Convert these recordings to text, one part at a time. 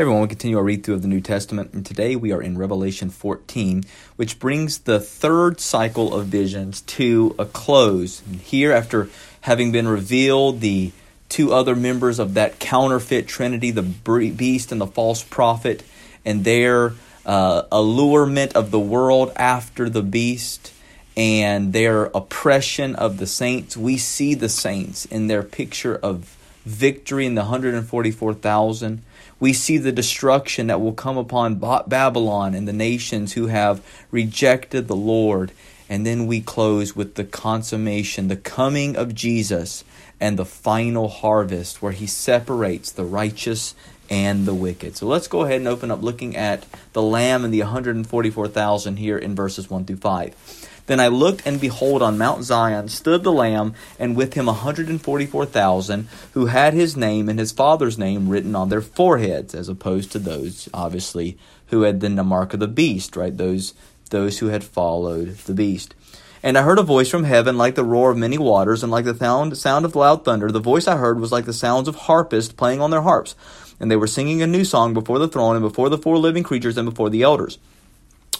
Everyone, we continue our read through of the New Testament, and today we are in Revelation 14, which brings the third cycle of visions to a close. And here, after having been revealed the two other members of that counterfeit trinity, the beast and the false prophet, and their uh, allurement of the world after the beast and their oppression of the saints, we see the saints in their picture of victory in the 144,000 we see the destruction that will come upon Babylon and the nations who have rejected the Lord. And then we close with the consummation, the coming of Jesus, and the final harvest where he separates the righteous and the wicked. So let's go ahead and open up looking at the Lamb and the 144,000 here in verses 1 through 5. Then I looked, and behold, on Mount Zion stood the Lamb, and with him a 144,000 who had his name and his father's name written on their foreheads, as opposed to those, obviously, who had then the mark of the beast, right? Those, those who had followed the beast. And I heard a voice from heaven like the roar of many waters, and like the sound, sound of loud thunder. The voice I heard was like the sounds of harpists playing on their harps. And they were singing a new song before the throne, and before the four living creatures, and before the elders.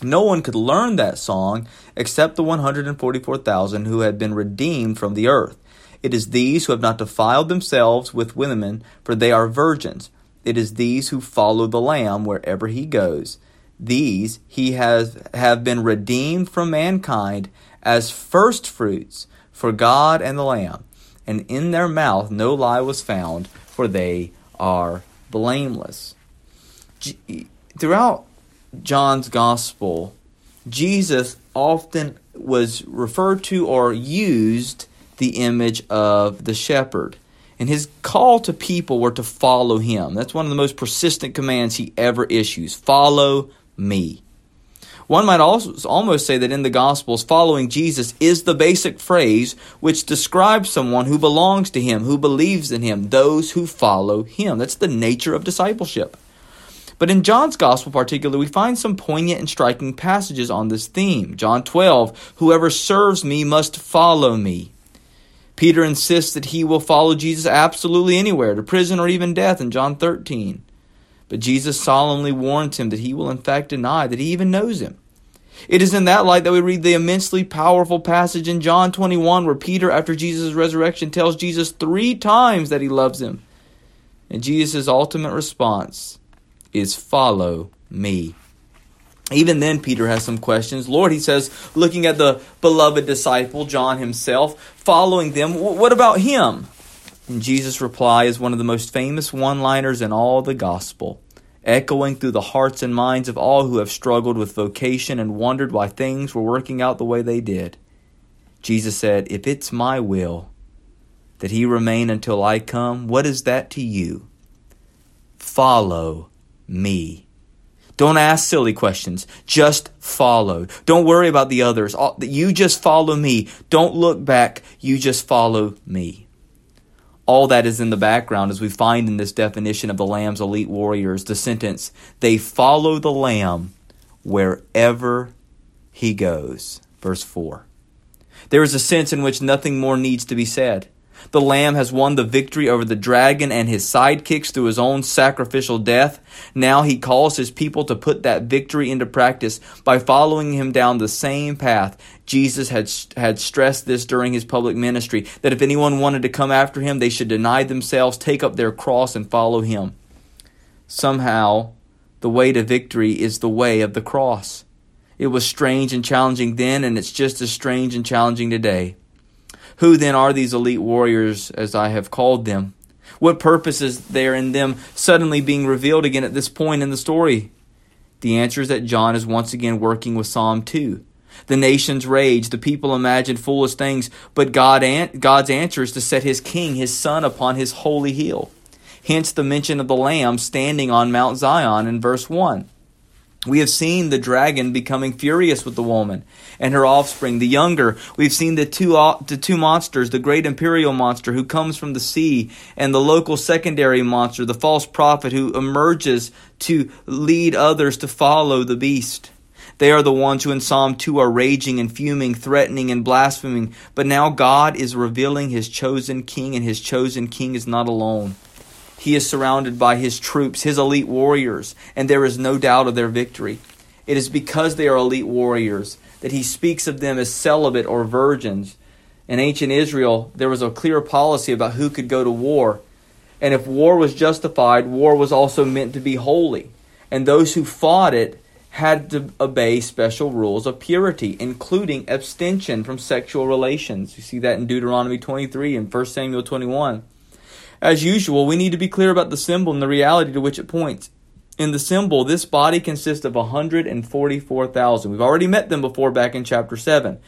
No one could learn that song except the 144,000 who had been redeemed from the earth. It is these who have not defiled themselves with women, for they are virgins. It is these who follow the Lamb wherever he goes. These he has have been redeemed from mankind as firstfruits for God and the Lamb. And in their mouth no lie was found, for they are blameless. Throughout John's gospel, Jesus often was referred to or used the image of the shepherd. And his call to people were to follow him. That's one of the most persistent commands he ever issues follow me. One might also almost say that in the Gospels, following Jesus is the basic phrase which describes someone who belongs to him, who believes in him, those who follow him. That's the nature of discipleship. But in John's gospel, particularly, we find some poignant and striking passages on this theme. John 12, whoever serves me must follow me. Peter insists that he will follow Jesus absolutely anywhere, to prison or even death in John 13. But Jesus solemnly warns him that he will in fact deny that he even knows him. It is in that light that we read the immensely powerful passage in John 21 where Peter, after Jesus' resurrection, tells Jesus three times that he loves him. And Jesus' ultimate response is follow me. Even then, Peter has some questions. Lord, he says, looking at the beloved disciple, John himself, following them, what about him? And Jesus' reply is one of the most famous one liners in all the gospel, echoing through the hearts and minds of all who have struggled with vocation and wondered why things were working out the way they did. Jesus said, If it's my will that he remain until I come, what is that to you? Follow me. Don't ask silly questions. Just follow. Don't worry about the others. You just follow me. Don't look back. You just follow me. All that is in the background as we find in this definition of the Lamb's elite warriors the sentence, they follow the Lamb wherever he goes. Verse 4. There is a sense in which nothing more needs to be said. The Lamb has won the victory over the dragon and his sidekicks through his own sacrificial death. Now he calls his people to put that victory into practice by following him down the same path. Jesus had, had stressed this during his public ministry that if anyone wanted to come after him, they should deny themselves, take up their cross, and follow him. Somehow, the way to victory is the way of the cross. It was strange and challenging then, and it's just as strange and challenging today. Who then are these elite warriors, as I have called them? What purpose is there in them suddenly being revealed again at this point in the story? The answer is that John is once again working with Psalm 2. The nations rage, the people imagine foolish things, but God God's answer is to set his king, his son, upon his holy hill. Hence the mention of the Lamb standing on Mount Zion in verse 1. We have seen the dragon becoming furious with the woman and her offspring, the younger. We've seen the two, uh, the two monsters, the great imperial monster who comes from the sea, and the local secondary monster, the false prophet who emerges to lead others to follow the beast. They are the ones who in Psalm 2 are raging and fuming, threatening and blaspheming. But now God is revealing his chosen king, and his chosen king is not alone. He is surrounded by his troops, his elite warriors, and there is no doubt of their victory. It is because they are elite warriors that he speaks of them as celibate or virgins. In ancient Israel, there was a clear policy about who could go to war. And if war was justified, war was also meant to be holy. And those who fought it had to obey special rules of purity, including abstention from sexual relations. You see that in Deuteronomy 23 and 1 Samuel 21. As usual, we need to be clear about the symbol and the reality to which it points. In the symbol, this body consists of 144,000. We've already met them before back in chapter 7.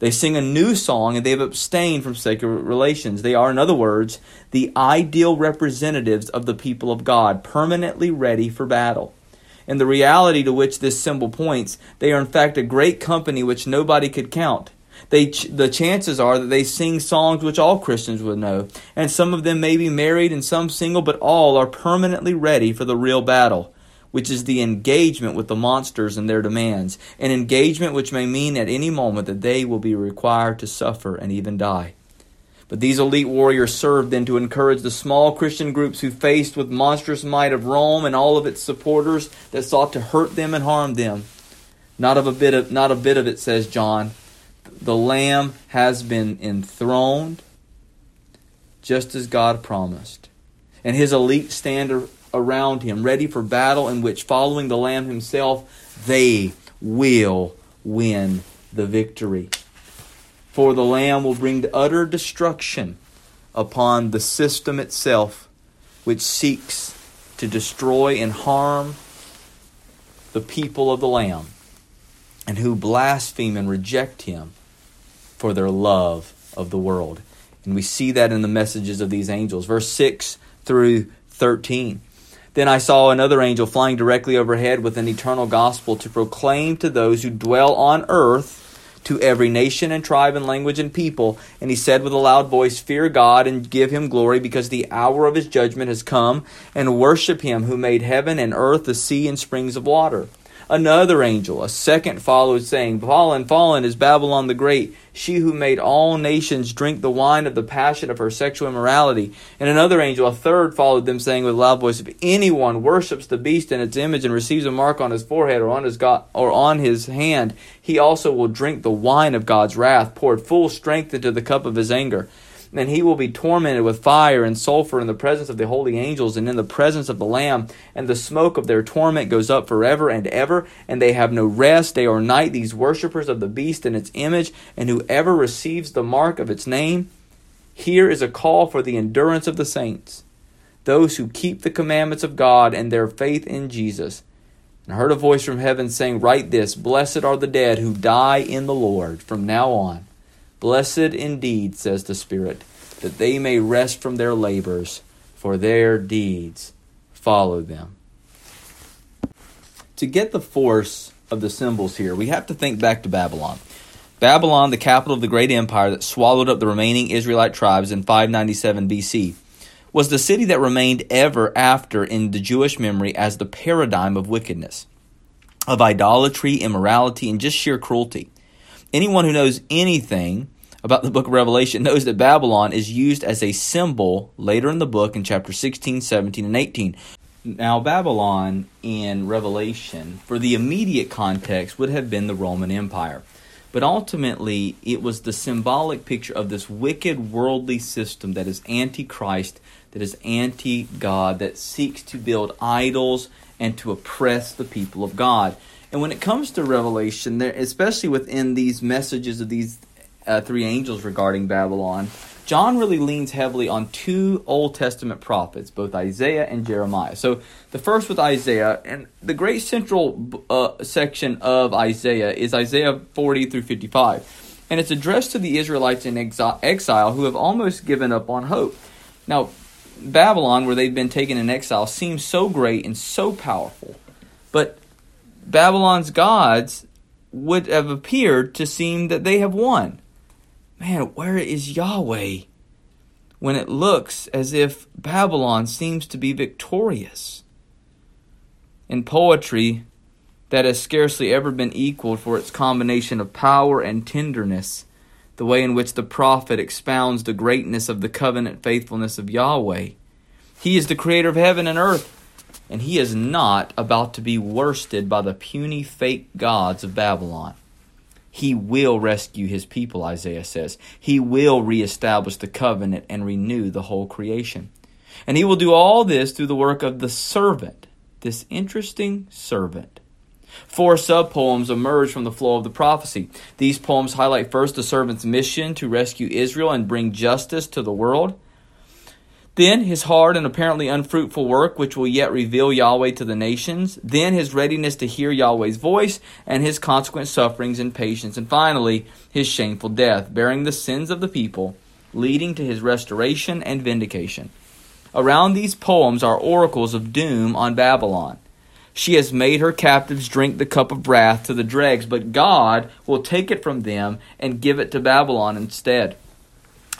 They sing a new song and they've abstained from sexual relations. They are, in other words, the ideal representatives of the people of God, permanently ready for battle In the reality to which this symbol points, they are in fact a great company which nobody could count. They, the chances are that they sing songs which all Christians would know, and some of them may be married and some single, but all are permanently ready for the real battle, which is the engagement with the monsters and their demands, an engagement which may mean at any moment that they will be required to suffer and even die. But these elite warriors served then to encourage the small Christian groups who faced with monstrous might of Rome and all of its supporters that sought to hurt them and harm them. Not of a bit of not a bit of it, says John. The Lamb has been enthroned, just as God promised. And his elite stand around him, ready for battle, in which, following the Lamb himself, they will win the victory. For the Lamb will bring utter destruction upon the system itself, which seeks to destroy and harm the people of the Lamb, and who blaspheme and reject Him for their love of the world. And we see that in the messages of these angels. Verse 6 through 13. Then I saw another angel flying directly overhead with an eternal gospel to proclaim to those who dwell on earth to every nation and tribe and language and people. And he said with a loud voice, Fear God and give him glory, because the hour of his judgment has come, and worship him who made heaven and earth, the sea, and springs of water. Another angel, a second, followed, saying, Fallen, fallen is Babylon the Great, she who made all nations drink the wine of the passion of her sexual immorality. And another angel, a third, followed them, saying with a loud voice, If anyone worships the beast and its image and receives a mark on his forehead or on his, God, or on his hand, he also will drink the wine of God's wrath, poured full strength into the cup of his anger and he will be tormented with fire and sulfur in the presence of the holy angels and in the presence of the Lamb, and the smoke of their torment goes up forever and ever, and they have no rest day or night, these worshippers of the beast and its image, and whoever receives the mark of its name. Here is a call for the endurance of the saints, those who keep the commandments of God and their faith in Jesus. And I heard a voice from heaven saying, Write this Blessed are the dead who die in the Lord from now on. Blessed indeed, says the Spirit, that they may rest from their labors, for their deeds follow them. To get the force of the symbols here, we have to think back to Babylon. Babylon, the capital of the great empire that swallowed up the remaining Israelite tribes in 597 BC, was the city that remained ever after in the Jewish memory as the paradigm of wickedness, of idolatry, immorality, and just sheer cruelty. Anyone who knows anything about the book of Revelation knows that Babylon is used as a symbol later in the book in chapter 16, 17, and 18. Now, Babylon in Revelation, for the immediate context, would have been the Roman Empire. But ultimately, it was the symbolic picture of this wicked worldly system that is anti Christ, that is anti God, that seeks to build idols and to oppress the people of God. And when it comes to Revelation, there, especially within these messages of these uh, three angels regarding Babylon, John really leans heavily on two Old Testament prophets, both Isaiah and Jeremiah. So the first with Isaiah, and the great central uh, section of Isaiah is Isaiah 40 through 55. And it's addressed to the Israelites in exile who have almost given up on hope. Now, Babylon, where they've been taken in exile, seems so great and so powerful. But Babylon's gods would have appeared to seem that they have won man, where is Yahweh? When it looks as if Babylon seems to be victorious. In poetry, that has scarcely ever been equaled for its combination of power and tenderness, the way in which the prophet expounds the greatness of the covenant faithfulness of Yahweh. He is the creator of heaven and earth, and he is not about to be worsted by the puny fake gods of Babylon. He will rescue his people, Isaiah says. He will reestablish the covenant and renew the whole creation. And he will do all this through the work of the servant, this interesting servant. Four subpoems emerge from the flow of the prophecy. These poems highlight first the servant's mission to rescue Israel and bring justice to the world. Then his hard and apparently unfruitful work, which will yet reveal Yahweh to the nations. Then his readiness to hear Yahweh's voice and his consequent sufferings and patience. And finally, his shameful death, bearing the sins of the people, leading to his restoration and vindication. Around these poems are oracles of doom on Babylon. She has made her captives drink the cup of wrath to the dregs, but God will take it from them and give it to Babylon instead.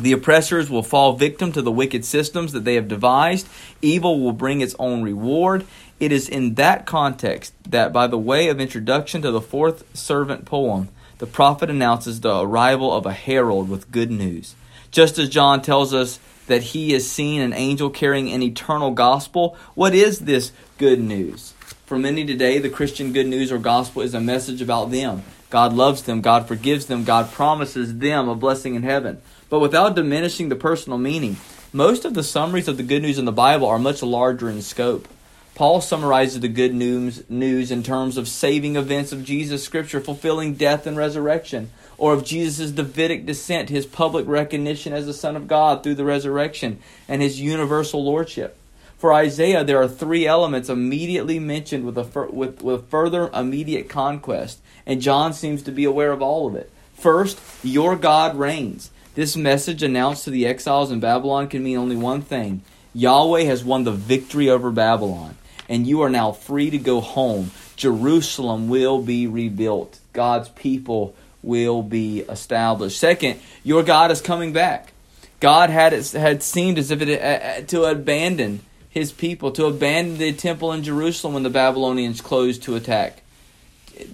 The oppressors will fall victim to the wicked systems that they have devised. Evil will bring its own reward. It is in that context that, by the way of introduction to the fourth servant poem, the prophet announces the arrival of a herald with good news. Just as John tells us that he has seen an angel carrying an eternal gospel, what is this good news? For many today, the Christian good news or gospel is a message about them. God loves them, God forgives them, God promises them a blessing in heaven. But without diminishing the personal meaning, most of the summaries of the good news in the Bible are much larger in scope. Paul summarizes the good news, news in terms of saving events of Jesus' scripture, fulfilling death and resurrection, or of Jesus' Davidic descent, his public recognition as the Son of God through the resurrection, and his universal lordship. For Isaiah, there are three elements immediately mentioned with a, with, with further immediate conquest, and John seems to be aware of all of it. First, your God reigns. This message announced to the exiles in Babylon can mean only one thing Yahweh has won the victory over Babylon, and you are now free to go home. Jerusalem will be rebuilt, God's people will be established. Second, your God is coming back. God had, it, had seemed as if it uh, to abandon his people to abandon the temple in Jerusalem when the Babylonians closed to attack,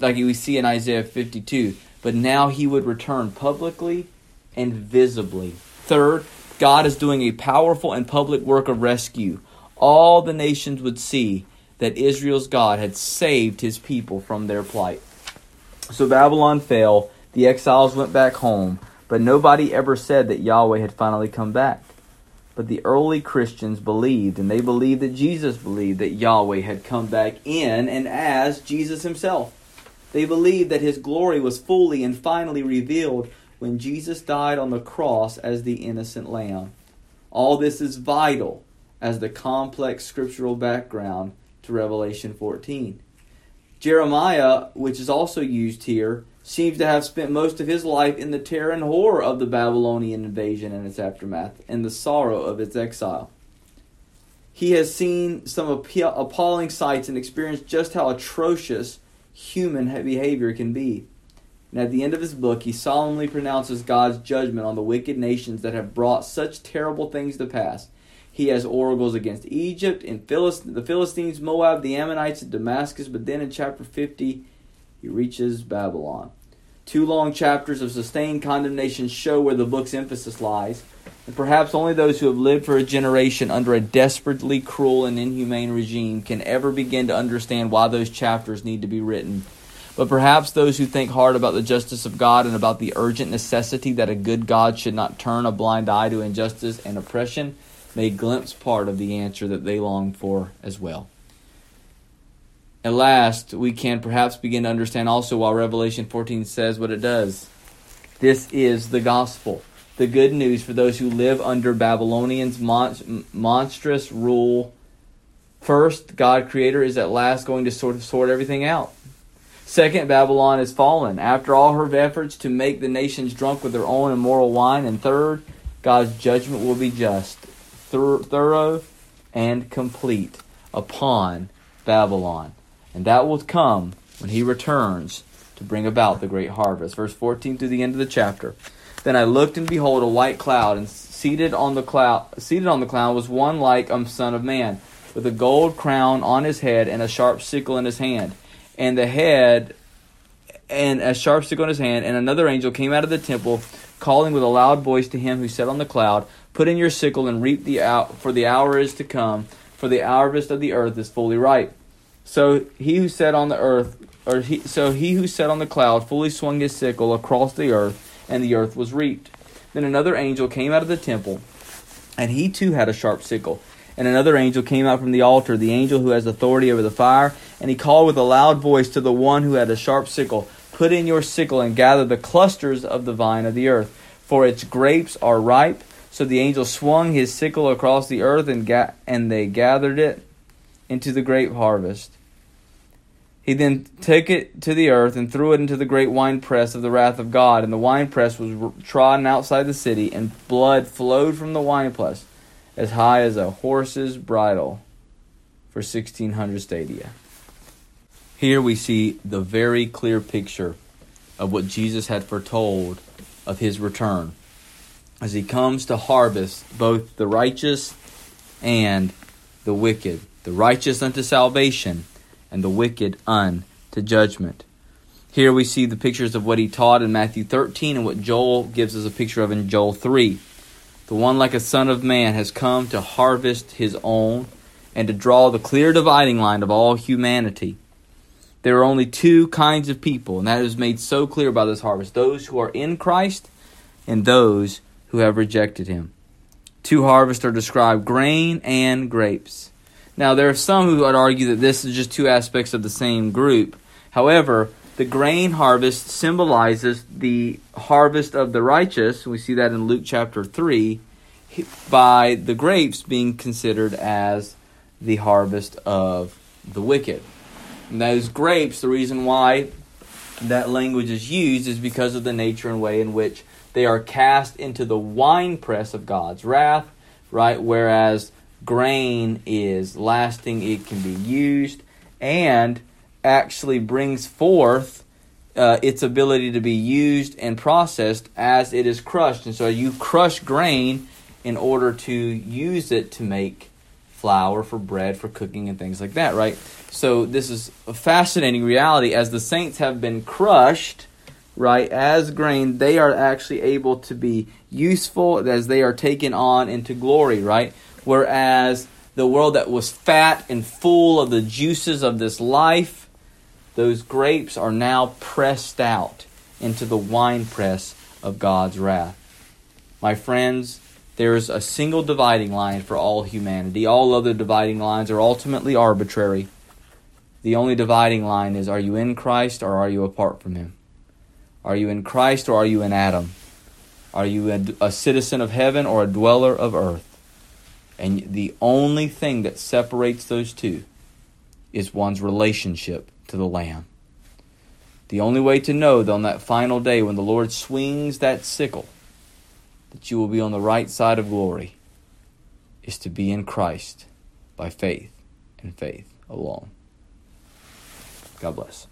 like we see in Isaiah 52. But now he would return publicly and visibly. Third, God is doing a powerful and public work of rescue. All the nations would see that Israel's God had saved his people from their plight. So Babylon fell, the exiles went back home, but nobody ever said that Yahweh had finally come back. But the early Christians believed, and they believed that Jesus believed that Yahweh had come back in and as Jesus himself. They believed that his glory was fully and finally revealed when Jesus died on the cross as the innocent lamb. All this is vital as the complex scriptural background to Revelation 14. Jeremiah, which is also used here, seems to have spent most of his life in the terror and horror of the Babylonian invasion and its aftermath, and the sorrow of its exile. He has seen some appalling sights and experienced just how atrocious human behavior can be. And at the end of his book, he solemnly pronounces God's judgment on the wicked nations that have brought such terrible things to pass. He has oracles against Egypt and Philist- the Philistines, Moab, the Ammonites, and Damascus. But then in chapter 50, he reaches Babylon. Two long chapters of sustained condemnation show where the book's emphasis lies. And perhaps only those who have lived for a generation under a desperately cruel and inhumane regime can ever begin to understand why those chapters need to be written. But perhaps those who think hard about the justice of God and about the urgent necessity that a good God should not turn a blind eye to injustice and oppression may glimpse part of the answer that they long for as well. At last, we can perhaps begin to understand also why Revelation 14 says what it does. This is the gospel, the good news for those who live under Babylonians' mon- monstrous rule. First, God Creator is at last going to sort of sort everything out. Second, Babylon is fallen after all her efforts to make the nations drunk with their own immoral wine. And third, God's judgment will be just, thorough, and complete upon Babylon. And that will come when he returns to bring about the great harvest. Verse 14 through the end of the chapter. Then I looked and behold a white cloud, and seated on the cloud seated on the cloud was one like a son of man, with a gold crown on his head and a sharp sickle in his hand and the head and a sharp stick on his hand, and another angel came out of the temple, calling with a loud voice to him who sat on the cloud, Put in your sickle and reap the out, for the hour is to come, for the harvest of the earth is fully ripe. So he who sat on the earth, or he, so he who sat on the cloud, fully swung his sickle across the earth, and the earth was reaped. Then another angel came out of the temple, and he too had a sharp sickle. And another angel came out from the altar, the angel who has authority over the fire, and he called with a loud voice to the one who had a sharp sickle Put in your sickle and gather the clusters of the vine of the earth, for its grapes are ripe. So the angel swung his sickle across the earth, and, ga- and they gathered it into the grape harvest. He then took it to the earth and threw it into the great winepress of the wrath of God. And the winepress was trodden outside the city, and blood flowed from the winepress as high as a horse's bridle for 1600 stadia. Here we see the very clear picture of what Jesus had foretold of his return as he comes to harvest both the righteous and the wicked, the righteous unto salvation and the wicked unto judgment. Here we see the pictures of what he taught in Matthew 13 and what Joel gives us a picture of in Joel 3. The one like a son of man has come to harvest his own and to draw the clear dividing line of all humanity. There are only two kinds of people, and that is made so clear by this harvest those who are in Christ and those who have rejected him. Two harvests are described grain and grapes. Now, there are some who would argue that this is just two aspects of the same group. However, the grain harvest symbolizes the harvest of the righteous. We see that in Luke chapter 3, by the grapes being considered as the harvest of the wicked. And those grapes, the reason why that language is used is because of the nature and way in which they are cast into the winepress of God's wrath, right? Whereas grain is lasting, it can be used, and actually brings forth uh, its ability to be used and processed as it is crushed. And so you crush grain in order to use it to make flour for bread, for cooking, and things like that, right? So this is a fascinating reality. As the saints have been crushed, right, as grain, they are actually able to be useful as they are taken on into glory, right? Whereas the world that was fat and full of the juices of this life, those grapes are now pressed out into the winepress of God's wrath. My friends, there is a single dividing line for all humanity. All other dividing lines are ultimately arbitrary. The only dividing line is are you in Christ or are you apart from Him? Are you in Christ or are you in Adam? Are you a, a citizen of heaven or a dweller of earth? And the only thing that separates those two is one's relationship to the Lamb. The only way to know that on that final day when the Lord swings that sickle, that you will be on the right side of glory, is to be in Christ by faith and faith alone. God bless.